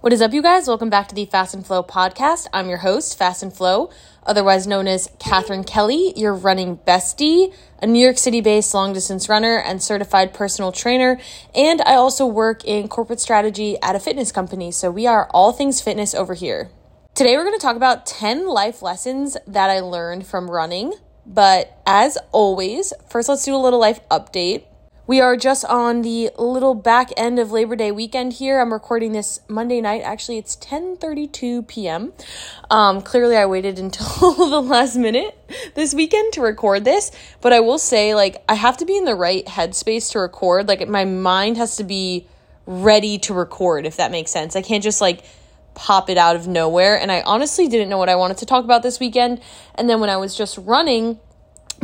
What is up, you guys? Welcome back to the Fast and Flow podcast. I'm your host, Fast and Flow, otherwise known as Katherine Kelly, your running bestie, a New York City based long distance runner and certified personal trainer. And I also work in corporate strategy at a fitness company. So we are all things fitness over here. Today, we're going to talk about 10 life lessons that I learned from running. But as always, first, let's do a little life update. We are just on the little back end of Labor Day weekend here. I'm recording this Monday night. Actually, it's 10:32 p.m. Um, clearly, I waited until the last minute this weekend to record this, but I will say, like, I have to be in the right headspace to record. Like, my mind has to be ready to record, if that makes sense. I can't just like pop it out of nowhere. And I honestly didn't know what I wanted to talk about this weekend. And then when I was just running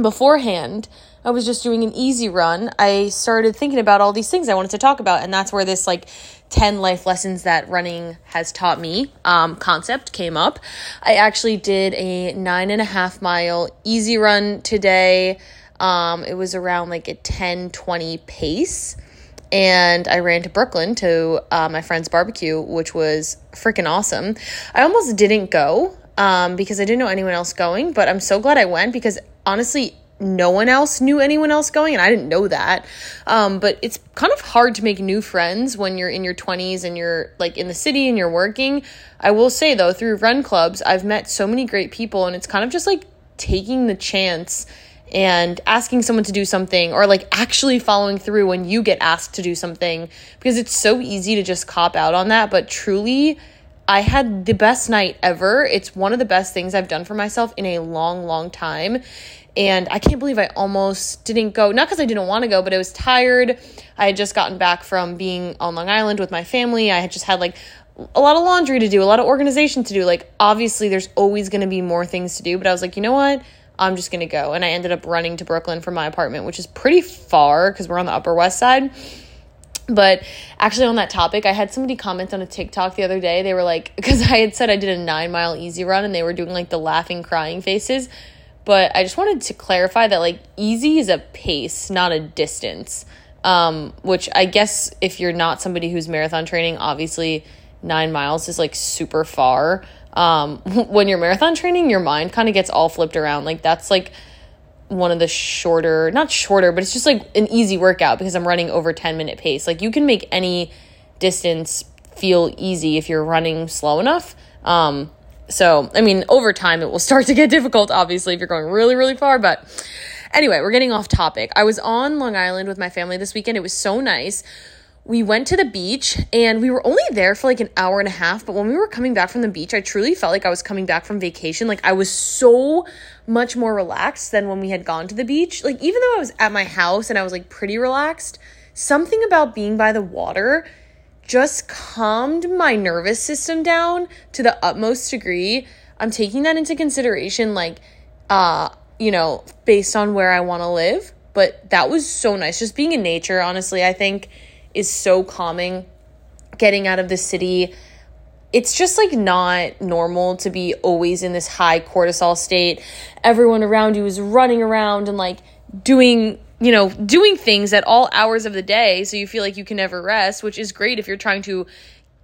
beforehand, I was just doing an easy run, I started thinking about all these things I wanted to talk about. And that's where this like 10 life lessons that running has taught me um, concept came up. I actually did a nine and a half mile easy run today. Um, it was around like a 10 20 pace. And I ran to Brooklyn to uh, my friend's barbecue, which was freaking awesome. I almost didn't go um, because I didn't know anyone else going, but I'm so glad I went because honestly, no one else knew anyone else going and i didn't know that um, but it's kind of hard to make new friends when you're in your 20s and you're like in the city and you're working i will say though through run clubs i've met so many great people and it's kind of just like taking the chance and asking someone to do something or like actually following through when you get asked to do something because it's so easy to just cop out on that but truly I had the best night ever. It's one of the best things I've done for myself in a long, long time. And I can't believe I almost didn't go. Not because I didn't want to go, but I was tired. I had just gotten back from being on Long Island with my family. I had just had like a lot of laundry to do, a lot of organization to do. Like, obviously, there's always going to be more things to do, but I was like, you know what? I'm just going to go. And I ended up running to Brooklyn from my apartment, which is pretty far because we're on the Upper West Side. But actually, on that topic, I had somebody comment on a TikTok the other day. They were like, because I had said I did a nine mile easy run and they were doing like the laughing, crying faces. But I just wanted to clarify that like easy is a pace, not a distance. Um, which I guess if you're not somebody who's marathon training, obviously nine miles is like super far. Um, when you're marathon training, your mind kind of gets all flipped around. Like that's like one of the shorter, not shorter, but it's just like an easy workout because I'm running over 10 minute pace. Like you can make any distance feel easy if you're running slow enough. Um, so, I mean, over time it will start to get difficult, obviously, if you're going really, really far. But anyway, we're getting off topic. I was on Long Island with my family this weekend. It was so nice. We went to the beach and we were only there for like an hour and a half. But when we were coming back from the beach, I truly felt like I was coming back from vacation. Like I was so much more relaxed than when we had gone to the beach. Like, even though I was at my house and I was like pretty relaxed, something about being by the water just calmed my nervous system down to the utmost degree. I'm taking that into consideration, like, uh, you know, based on where I want to live. But that was so nice. Just being in nature, honestly, I think is so calming. Getting out of the city, it's just like not normal to be always in this high cortisol state. Everyone around you is running around and like doing you know, doing things at all hours of the day so you feel like you can never rest, which is great if you're trying to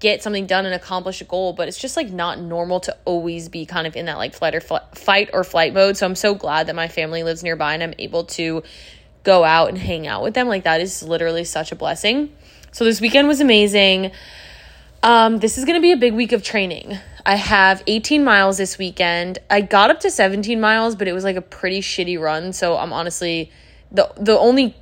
get something done and accomplish a goal, but it's just like not normal to always be kind of in that like flight or fl- fight or flight mode. So I'm so glad that my family lives nearby and I'm able to go out and hang out with them. Like that is literally such a blessing. So this weekend was amazing. Um, this is going to be a big week of training. I have 18 miles this weekend. I got up to 17 miles, but it was like a pretty shitty run. So I'm honestly the the only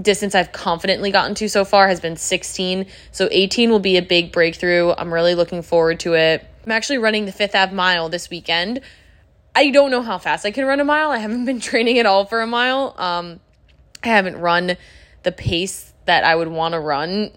distance I've confidently gotten to so far has been 16. So 18 will be a big breakthrough. I'm really looking forward to it. I'm actually running the Fifth Ave mile this weekend. I don't know how fast I can run a mile. I haven't been training at all for a mile. Um, I haven't run the pace that I would want to run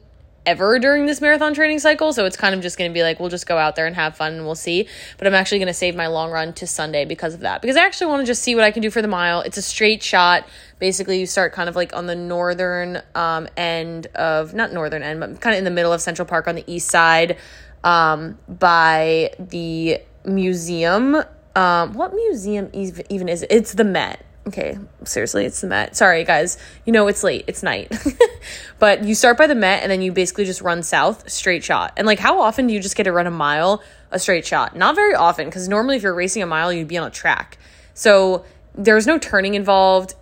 ever during this marathon training cycle. So it's kind of just going to be like, we'll just go out there and have fun and we'll see. But I'm actually going to save my long run to Sunday because of that. Because I actually want to just see what I can do for the mile. It's a straight shot. Basically, you start kind of like on the northern um, end of, not northern end, but kind of in the middle of Central Park on the east side um, by the museum. Um, what museum even is it? It's the Met. Okay, seriously, it's the Met. Sorry, guys. You know it's late. It's night. but you start by the Met and then you basically just run south, straight shot. And like, how often do you just get to run a mile, a straight shot? Not very often, because normally if you're racing a mile, you'd be on a track. So there's no turning involved,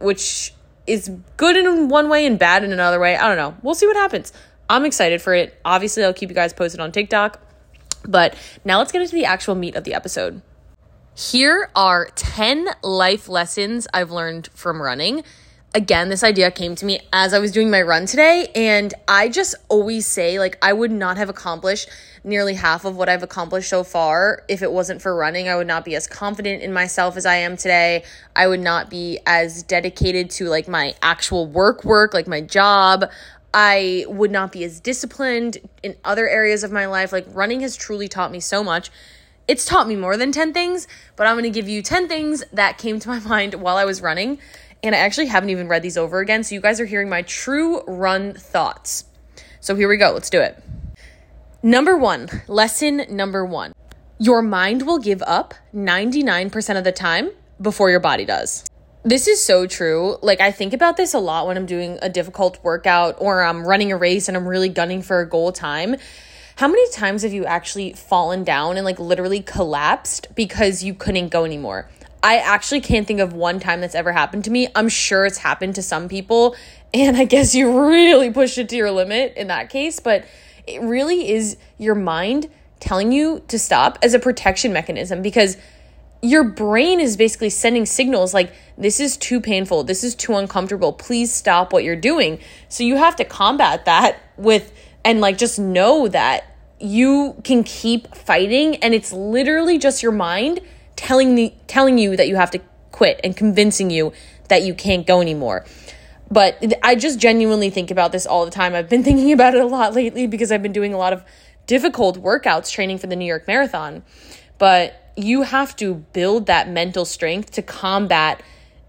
which is good in one way and bad in another way. I don't know. We'll see what happens. I'm excited for it. Obviously, I'll keep you guys posted on TikTok. But now let's get into the actual meat of the episode. Here are 10 life lessons I've learned from running. Again, this idea came to me as I was doing my run today, and I just always say, like, I would not have accomplished nearly half of what I've accomplished so far if it wasn't for running. I would not be as confident in myself as I am today. I would not be as dedicated to like my actual work, work, like my job. I would not be as disciplined in other areas of my life. Like, running has truly taught me so much it's taught me more than 10 things, but I'm going to give you 10 things that came to my mind while I was running. And I actually haven't even read these over again. So you guys are hearing my true run thoughts. So here we go. Let's do it. Number one, lesson number one your mind will give up 99% of the time before your body does. This is so true. Like, I think about this a lot when I'm doing a difficult workout or I'm running a race and I'm really gunning for a goal time. How many times have you actually fallen down and like literally collapsed because you couldn't go anymore? I actually can't think of one time that's ever happened to me. I'm sure it's happened to some people, and I guess you really pushed it to your limit in that case, but it really is your mind telling you to stop as a protection mechanism because your brain is basically sending signals like this is too painful, this is too uncomfortable, please stop what you're doing. So you have to combat that with and like just know that you can keep fighting and it's literally just your mind telling the telling you that you have to quit and convincing you that you can't go anymore. But I just genuinely think about this all the time. I've been thinking about it a lot lately because I've been doing a lot of difficult workouts training for the New York Marathon. But you have to build that mental strength to combat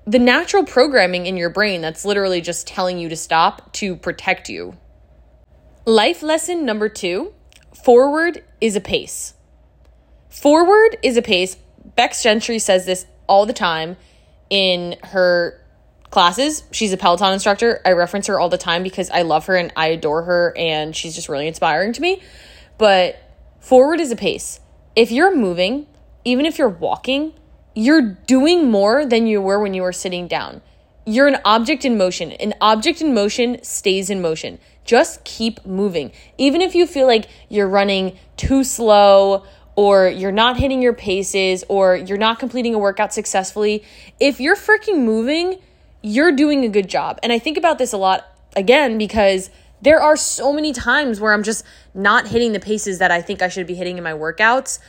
the natural programming in your brain that's literally just telling you to stop to protect you. Life lesson number two forward is a pace. Forward is a pace. Becs Gentry says this all the time in her classes. She's a Peloton instructor. I reference her all the time because I love her and I adore her and she's just really inspiring to me. But forward is a pace. If you're moving, even if you're walking, you're doing more than you were when you were sitting down. You're an object in motion. An object in motion stays in motion. Just keep moving. Even if you feel like you're running too slow or you're not hitting your paces or you're not completing a workout successfully, if you're freaking moving, you're doing a good job. And I think about this a lot again because there are so many times where I'm just not hitting the paces that I think I should be hitting in my workouts.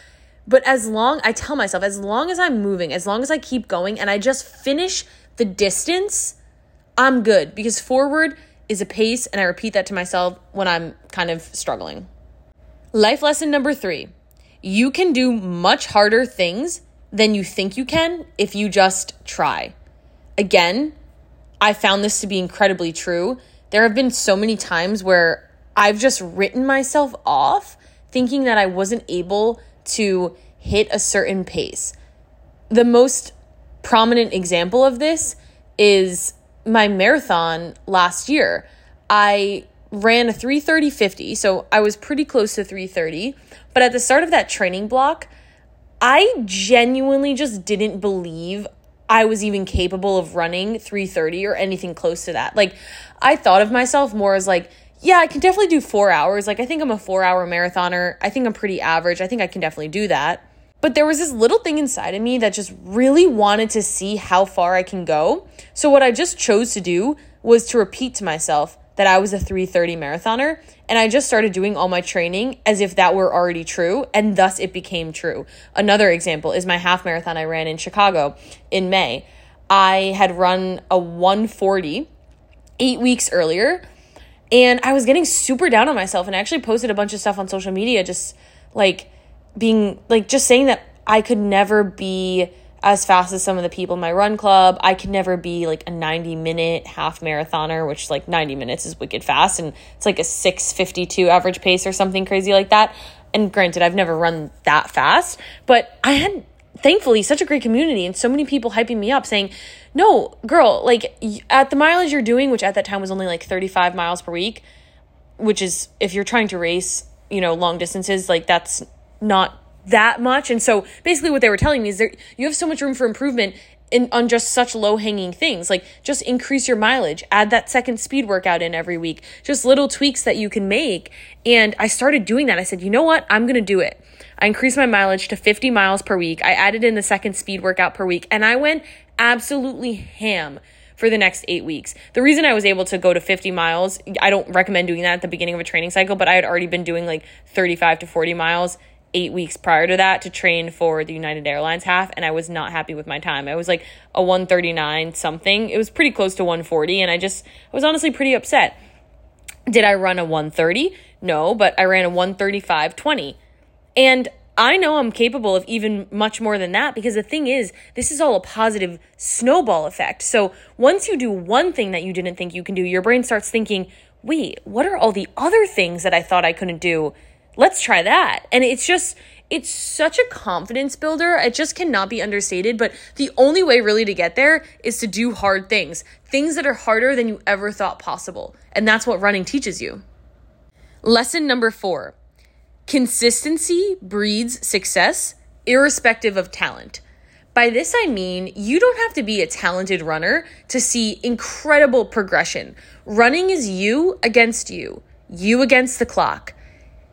But as long, I tell myself, as long as I'm moving, as long as I keep going and I just finish the distance, I'm good because forward is a pace, and I repeat that to myself when I'm kind of struggling. Life lesson number three you can do much harder things than you think you can if you just try. Again, I found this to be incredibly true. There have been so many times where I've just written myself off thinking that I wasn't able to hit a certain pace. The most prominent example of this is my marathon last year. I ran a 330 so I was pretty close to 330. But at the start of that training block, I genuinely just didn't believe I was even capable of running 330 or anything close to that. Like, I thought of myself more as like, yeah, I can definitely do four hours. Like, I think I'm a four hour marathoner. I think I'm pretty average. I think I can definitely do that. But there was this little thing inside of me that just really wanted to see how far I can go. So, what I just chose to do was to repeat to myself that I was a 330 marathoner. And I just started doing all my training as if that were already true. And thus it became true. Another example is my half marathon I ran in Chicago in May. I had run a 140 eight weeks earlier. And I was getting super down on myself. And I actually posted a bunch of stuff on social media, just like, being like just saying that I could never be as fast as some of the people in my run club. I could never be like a 90 minute half marathoner, which like 90 minutes is wicked fast and it's like a 652 average pace or something crazy like that. And granted, I've never run that fast, but I had thankfully such a great community and so many people hyping me up saying, "No, girl, like at the mileage you're doing, which at that time was only like 35 miles per week, which is if you're trying to race, you know, long distances, like that's not that much. And so basically what they were telling me is that you have so much room for improvement in on just such low hanging things. Like just increase your mileage, add that second speed workout in every week. Just little tweaks that you can make. And I started doing that. I said, "You know what? I'm going to do it." I increased my mileage to 50 miles per week. I added in the second speed workout per week and I went absolutely ham for the next eight weeks. The reason I was able to go to 50 miles, I don't recommend doing that at the beginning of a training cycle, but I had already been doing like 35 to 40 miles eight weeks prior to that to train for the United Airlines half, and I was not happy with my time. I was like a 139 something. It was pretty close to 140, and I just I was honestly pretty upset. Did I run a 130? No, but I ran a 135.20. And I know I'm capable of even much more than that because the thing is, this is all a positive snowball effect. So once you do one thing that you didn't think you can do, your brain starts thinking, wait, what are all the other things that I thought I couldn't do? Let's try that. And it's just, it's such a confidence builder. It just cannot be understated. But the only way really to get there is to do hard things, things that are harder than you ever thought possible. And that's what running teaches you. Lesson number four consistency breeds success, irrespective of talent. By this, I mean you don't have to be a talented runner to see incredible progression. Running is you against you, you against the clock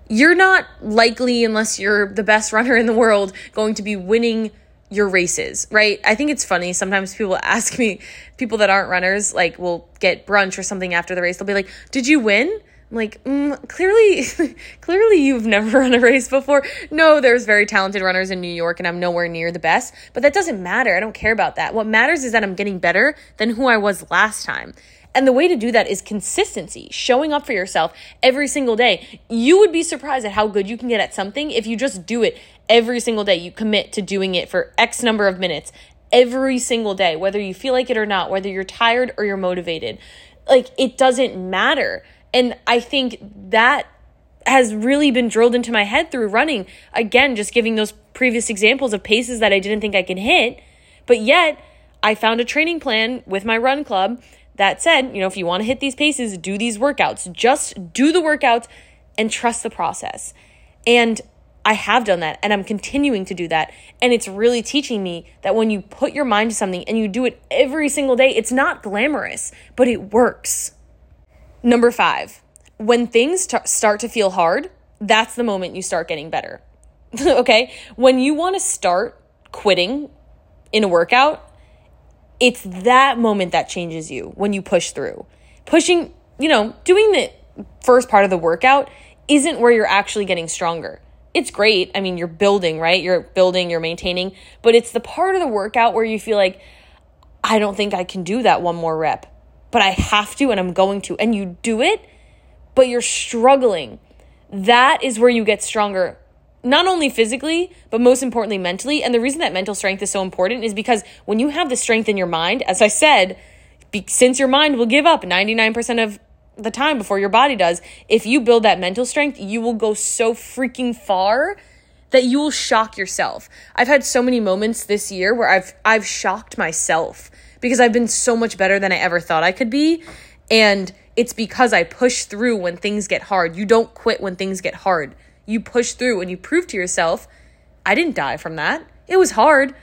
you're not likely, unless you're the best runner in the world, going to be winning your races, right? I think it's funny. Sometimes people ask me, people that aren't runners, like, will get brunch or something after the race. They'll be like, Did you win? I'm like, mm, clearly, clearly you've never run a race before. No, there's very talented runners in New York and I'm nowhere near the best, but that doesn't matter. I don't care about that. What matters is that I'm getting better than who I was last time. And the way to do that is consistency, showing up for yourself every single day. You would be surprised at how good you can get at something if you just do it every single day. You commit to doing it for X number of minutes every single day, whether you feel like it or not, whether you're tired or you're motivated. Like it doesn't matter. And I think that has really been drilled into my head through running. Again, just giving those previous examples of paces that I didn't think I could hit. But yet, I found a training plan with my run club that said, you know, if you want to hit these paces, do these workouts. Just do the workouts and trust the process. And I have done that and I'm continuing to do that. And it's really teaching me that when you put your mind to something and you do it every single day, it's not glamorous, but it works. Number five, when things t- start to feel hard, that's the moment you start getting better. okay? When you want to start quitting in a workout, it's that moment that changes you when you push through. Pushing, you know, doing the first part of the workout isn't where you're actually getting stronger. It's great. I mean, you're building, right? You're building, you're maintaining, but it's the part of the workout where you feel like, I don't think I can do that one more rep, but I have to and I'm going to. And you do it, but you're struggling. That is where you get stronger not only physically, but most importantly, mentally. And the reason that mental strength is so important is because when you have the strength in your mind, as I said, be, since your mind will give up 99% of the time before your body does, if you build that mental strength, you will go so freaking far that you will shock yourself. I've had so many moments this year where I've I've shocked myself because I've been so much better than I ever thought I could be and it's because I push through when things get hard. You don't quit when things get hard you push through and you prove to yourself, I didn't die from that. It was hard.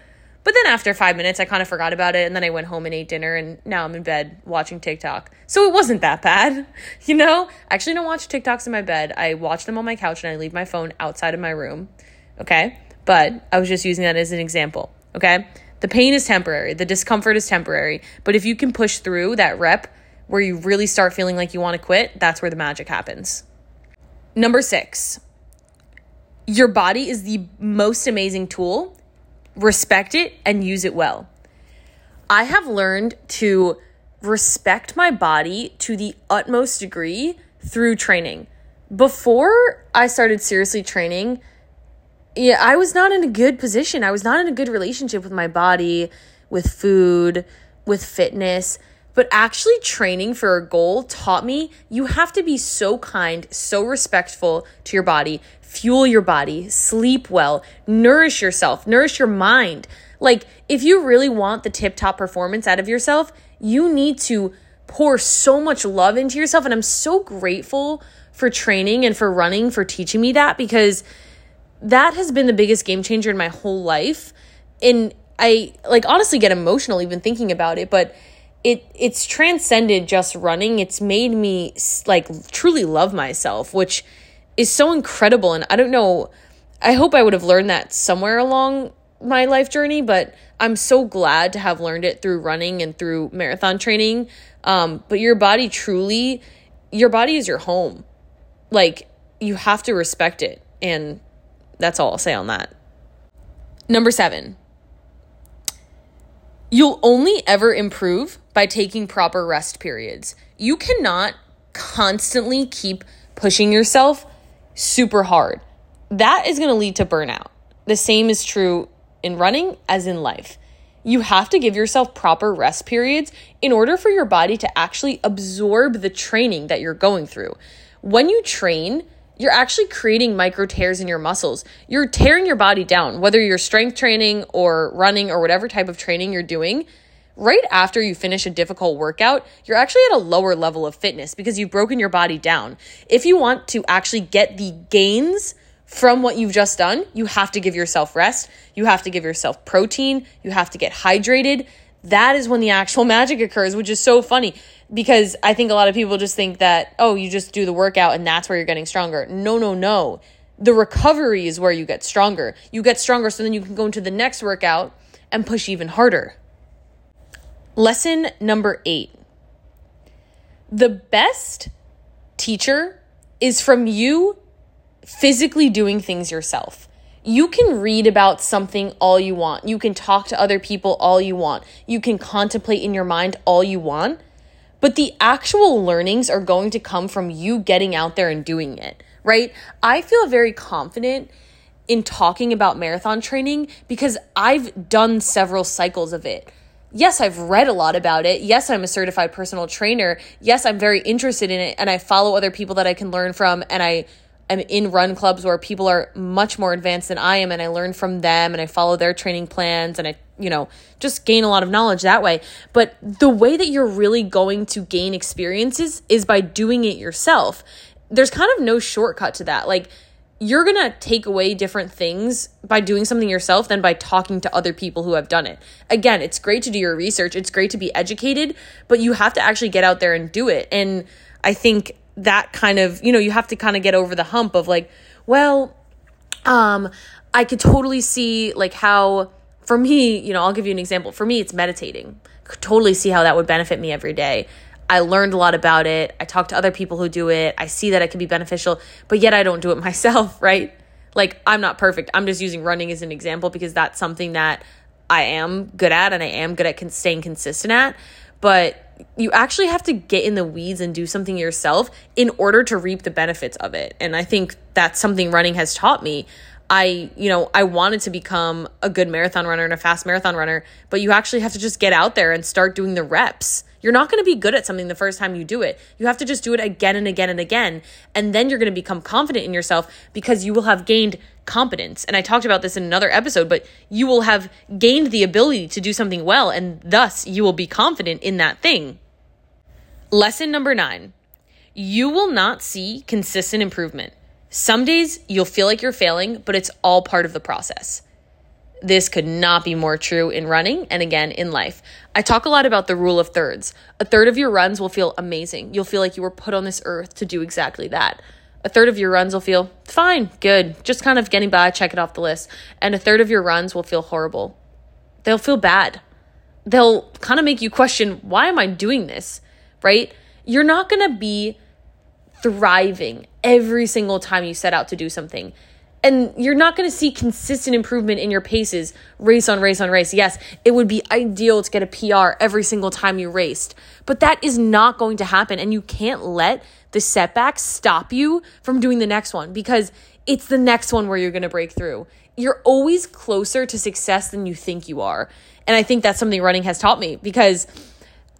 But then after five minutes, I kind of forgot about it. And then I went home and ate dinner. And now I'm in bed watching TikTok. So it wasn't that bad. You know, I actually don't watch TikToks in my bed. I watch them on my couch and I leave my phone outside of my room. Okay. But I was just using that as an example. Okay. The pain is temporary, the discomfort is temporary. But if you can push through that rep where you really start feeling like you want to quit, that's where the magic happens. Number six, your body is the most amazing tool. Respect it and use it well. I have learned to respect my body to the utmost degree through training. Before I started seriously training, yeah, I was not in a good position. I was not in a good relationship with my body, with food, with fitness. But actually, training for a goal taught me you have to be so kind, so respectful to your body, fuel your body, sleep well, nourish yourself, nourish your mind. Like, if you really want the tip top performance out of yourself, you need to pour so much love into yourself. And I'm so grateful for training and for running for teaching me that because that has been the biggest game changer in my whole life. And I like honestly get emotional even thinking about it, but it it's transcended just running. It's made me like truly love myself, which is so incredible and I don't know I hope I would have learned that somewhere along my life journey, but I'm so glad to have learned it through running and through marathon training. Um, but your body truly, your body is your home. Like, you have to respect it. And that's all I'll say on that. Number seven, you'll only ever improve by taking proper rest periods. You cannot constantly keep pushing yourself super hard. That is going to lead to burnout. The same is true in running as in life. You have to give yourself proper rest periods in order for your body to actually absorb the training that you're going through. When you train, you're actually creating micro tears in your muscles. You're tearing your body down, whether you're strength training or running or whatever type of training you're doing. Right after you finish a difficult workout, you're actually at a lower level of fitness because you've broken your body down. If you want to actually get the gains from what you've just done, you have to give yourself rest. You have to give yourself protein. You have to get hydrated. That is when the actual magic occurs, which is so funny because I think a lot of people just think that, oh, you just do the workout and that's where you're getting stronger. No, no, no. The recovery is where you get stronger. You get stronger so then you can go into the next workout and push even harder. Lesson number eight the best teacher is from you physically doing things yourself. You can read about something all you want. You can talk to other people all you want. You can contemplate in your mind all you want. But the actual learnings are going to come from you getting out there and doing it, right? I feel very confident in talking about marathon training because I've done several cycles of it. Yes, I've read a lot about it. Yes, I'm a certified personal trainer. Yes, I'm very interested in it and I follow other people that I can learn from and I am in run clubs where people are much more advanced than I am and I learn from them and I follow their training plans and I, you know, just gain a lot of knowledge that way. But the way that you're really going to gain experiences is by doing it yourself. There's kind of no shortcut to that. Like, you're going to take away different things by doing something yourself than by talking to other people who have done it. Again, it's great to do your research, it's great to be educated, but you have to actually get out there and do it. And I think that kind of, you know, you have to kind of get over the hump of like, well, um, I could totally see like how for me, you know, I'll give you an example. For me, it's meditating. Could totally see how that would benefit me every day. I learned a lot about it. I talk to other people who do it. I see that it can be beneficial, but yet I don't do it myself, right? Like I'm not perfect. I'm just using running as an example because that's something that I am good at and I am good at staying consistent at. But you actually have to get in the weeds and do something yourself in order to reap the benefits of it. And I think that's something running has taught me. I, you know, I wanted to become a good marathon runner and a fast marathon runner, but you actually have to just get out there and start doing the reps. You're not going to be good at something the first time you do it. You have to just do it again and again and again. And then you're going to become confident in yourself because you will have gained competence. And I talked about this in another episode, but you will have gained the ability to do something well, and thus you will be confident in that thing. Lesson number nine you will not see consistent improvement. Some days you'll feel like you're failing, but it's all part of the process. This could not be more true in running and again in life. I talk a lot about the rule of thirds. A third of your runs will feel amazing. You'll feel like you were put on this earth to do exactly that. A third of your runs will feel fine, good, just kind of getting by, check it off the list. And a third of your runs will feel horrible. They'll feel bad. They'll kind of make you question, why am I doing this? Right? You're not going to be thriving every single time you set out to do something. And you're not going to see consistent improvement in your paces race on race on race. Yes, it would be ideal to get a PR every single time you raced, but that is not going to happen. And you can't let the setbacks stop you from doing the next one because it's the next one where you're going to break through. You're always closer to success than you think you are. And I think that's something running has taught me because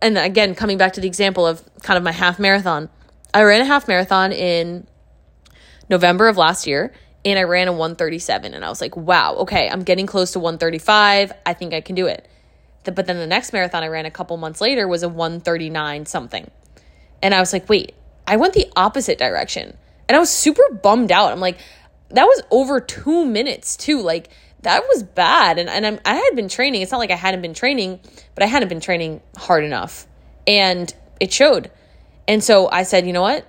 and again, coming back to the example of kind of my half marathon, I ran a half marathon in November of last year and I ran a 137 and I was like, wow, okay, I'm getting close to 135. I think I can do it. But then the next marathon I ran a couple months later was a 139 something. And I was like, wait, I went the opposite direction. And I was super bummed out. I'm like, that was over two minutes too. Like, that was bad. And, and I'm, I had been training. It's not like I hadn't been training, but I hadn't been training hard enough. And it showed. And so I said, you know what?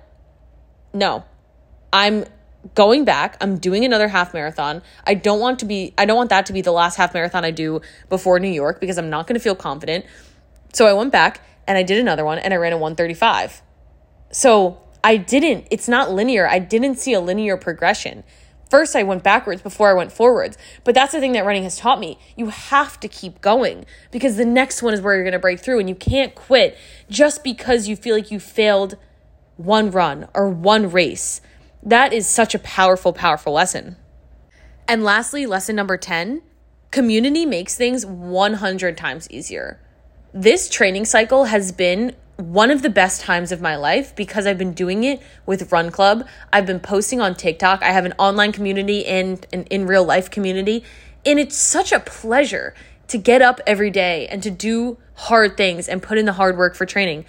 No, I'm going back. I'm doing another half marathon. I don't want to be, I don't want that to be the last half marathon I do before New York because I'm not going to feel confident. So I went back and I did another one and I ran a 135. So I didn't, it's not linear. I didn't see a linear progression. First, I went backwards before I went forwards. But that's the thing that running has taught me. You have to keep going because the next one is where you're going to break through, and you can't quit just because you feel like you failed one run or one race. That is such a powerful, powerful lesson. And lastly, lesson number 10 community makes things 100 times easier. This training cycle has been one of the best times of my life because I've been doing it with Run Club. I've been posting on TikTok. I have an online community and an in real life community. And it's such a pleasure to get up every day and to do hard things and put in the hard work for training.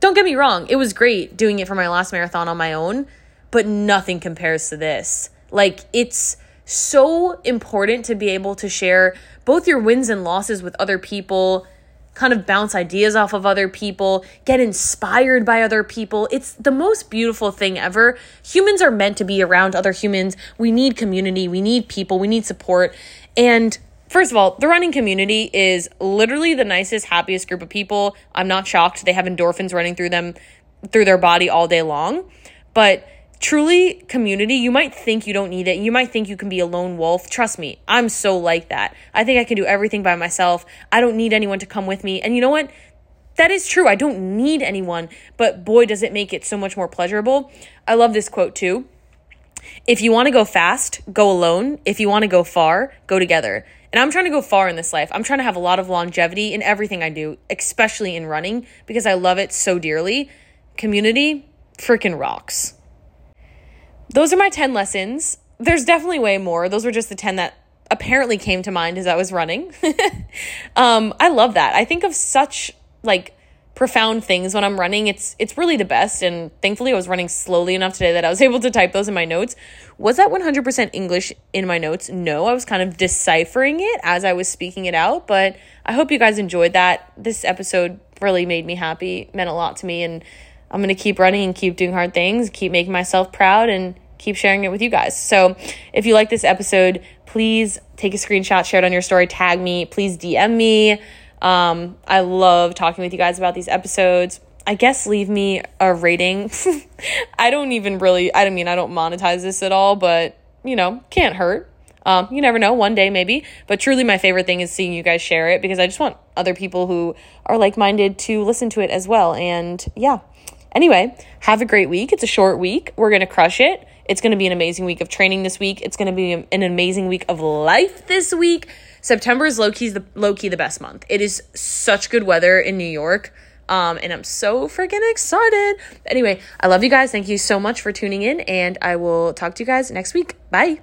Don't get me wrong, it was great doing it for my last marathon on my own, but nothing compares to this. Like, it's so important to be able to share both your wins and losses with other people kind of bounce ideas off of other people, get inspired by other people. It's the most beautiful thing ever. Humans are meant to be around other humans. We need community, we need people, we need support. And First of all, the running community is literally the nicest, happiest group of people. I'm not shocked. They have endorphins running through them, through their body all day long. But truly community you might think you don't need it. You might think you can be a lone wolf. Trust me i'm so like that. I think i can do everything by myself. I don't need anyone to come with me. And you know what? That is true. I don't need anyone. But boy does it make it so much more pleasurable. I love this quote too. If you want to go fast go alone. If you want to go far go together. And I'm trying to go far in this life. I'm trying to have a lot of longevity in everything I do, especially in running, because I love it so dearly. Community freaking rocks those are my 10 lessons. There's definitely way more. Those were just the 10 that apparently came to mind as I was running. um, I love that. I think of such like profound things when I'm running. It's it's really the best and thankfully I was running slowly enough today that I was able to type those in my notes. Was that 100% English in my notes? No, I was kind of deciphering it as I was speaking it out, but I hope you guys enjoyed that. This episode really made me happy, meant a lot to me and I'm going to keep running and keep doing hard things, keep making myself proud, and keep sharing it with you guys. So if you like this episode, please take a screenshot, share it on your story, tag me, please DM me. Um, I love talking with you guys about these episodes. I guess leave me a rating. I don't even really, I don't mean, I don't monetize this at all, but you know, can't hurt. Um, you never know, one day maybe. But truly, my favorite thing is seeing you guys share it because I just want other people who are like minded to listen to it as well. And yeah, Anyway, have a great week. It's a short week. We're going to crush it. It's going to be an amazing week of training this week. It's going to be an amazing week of life this week. September is low key the low key the best month. It is such good weather in New York. Um, and I'm so freaking excited. Anyway, I love you guys. Thank you so much for tuning in, and I will talk to you guys next week. Bye.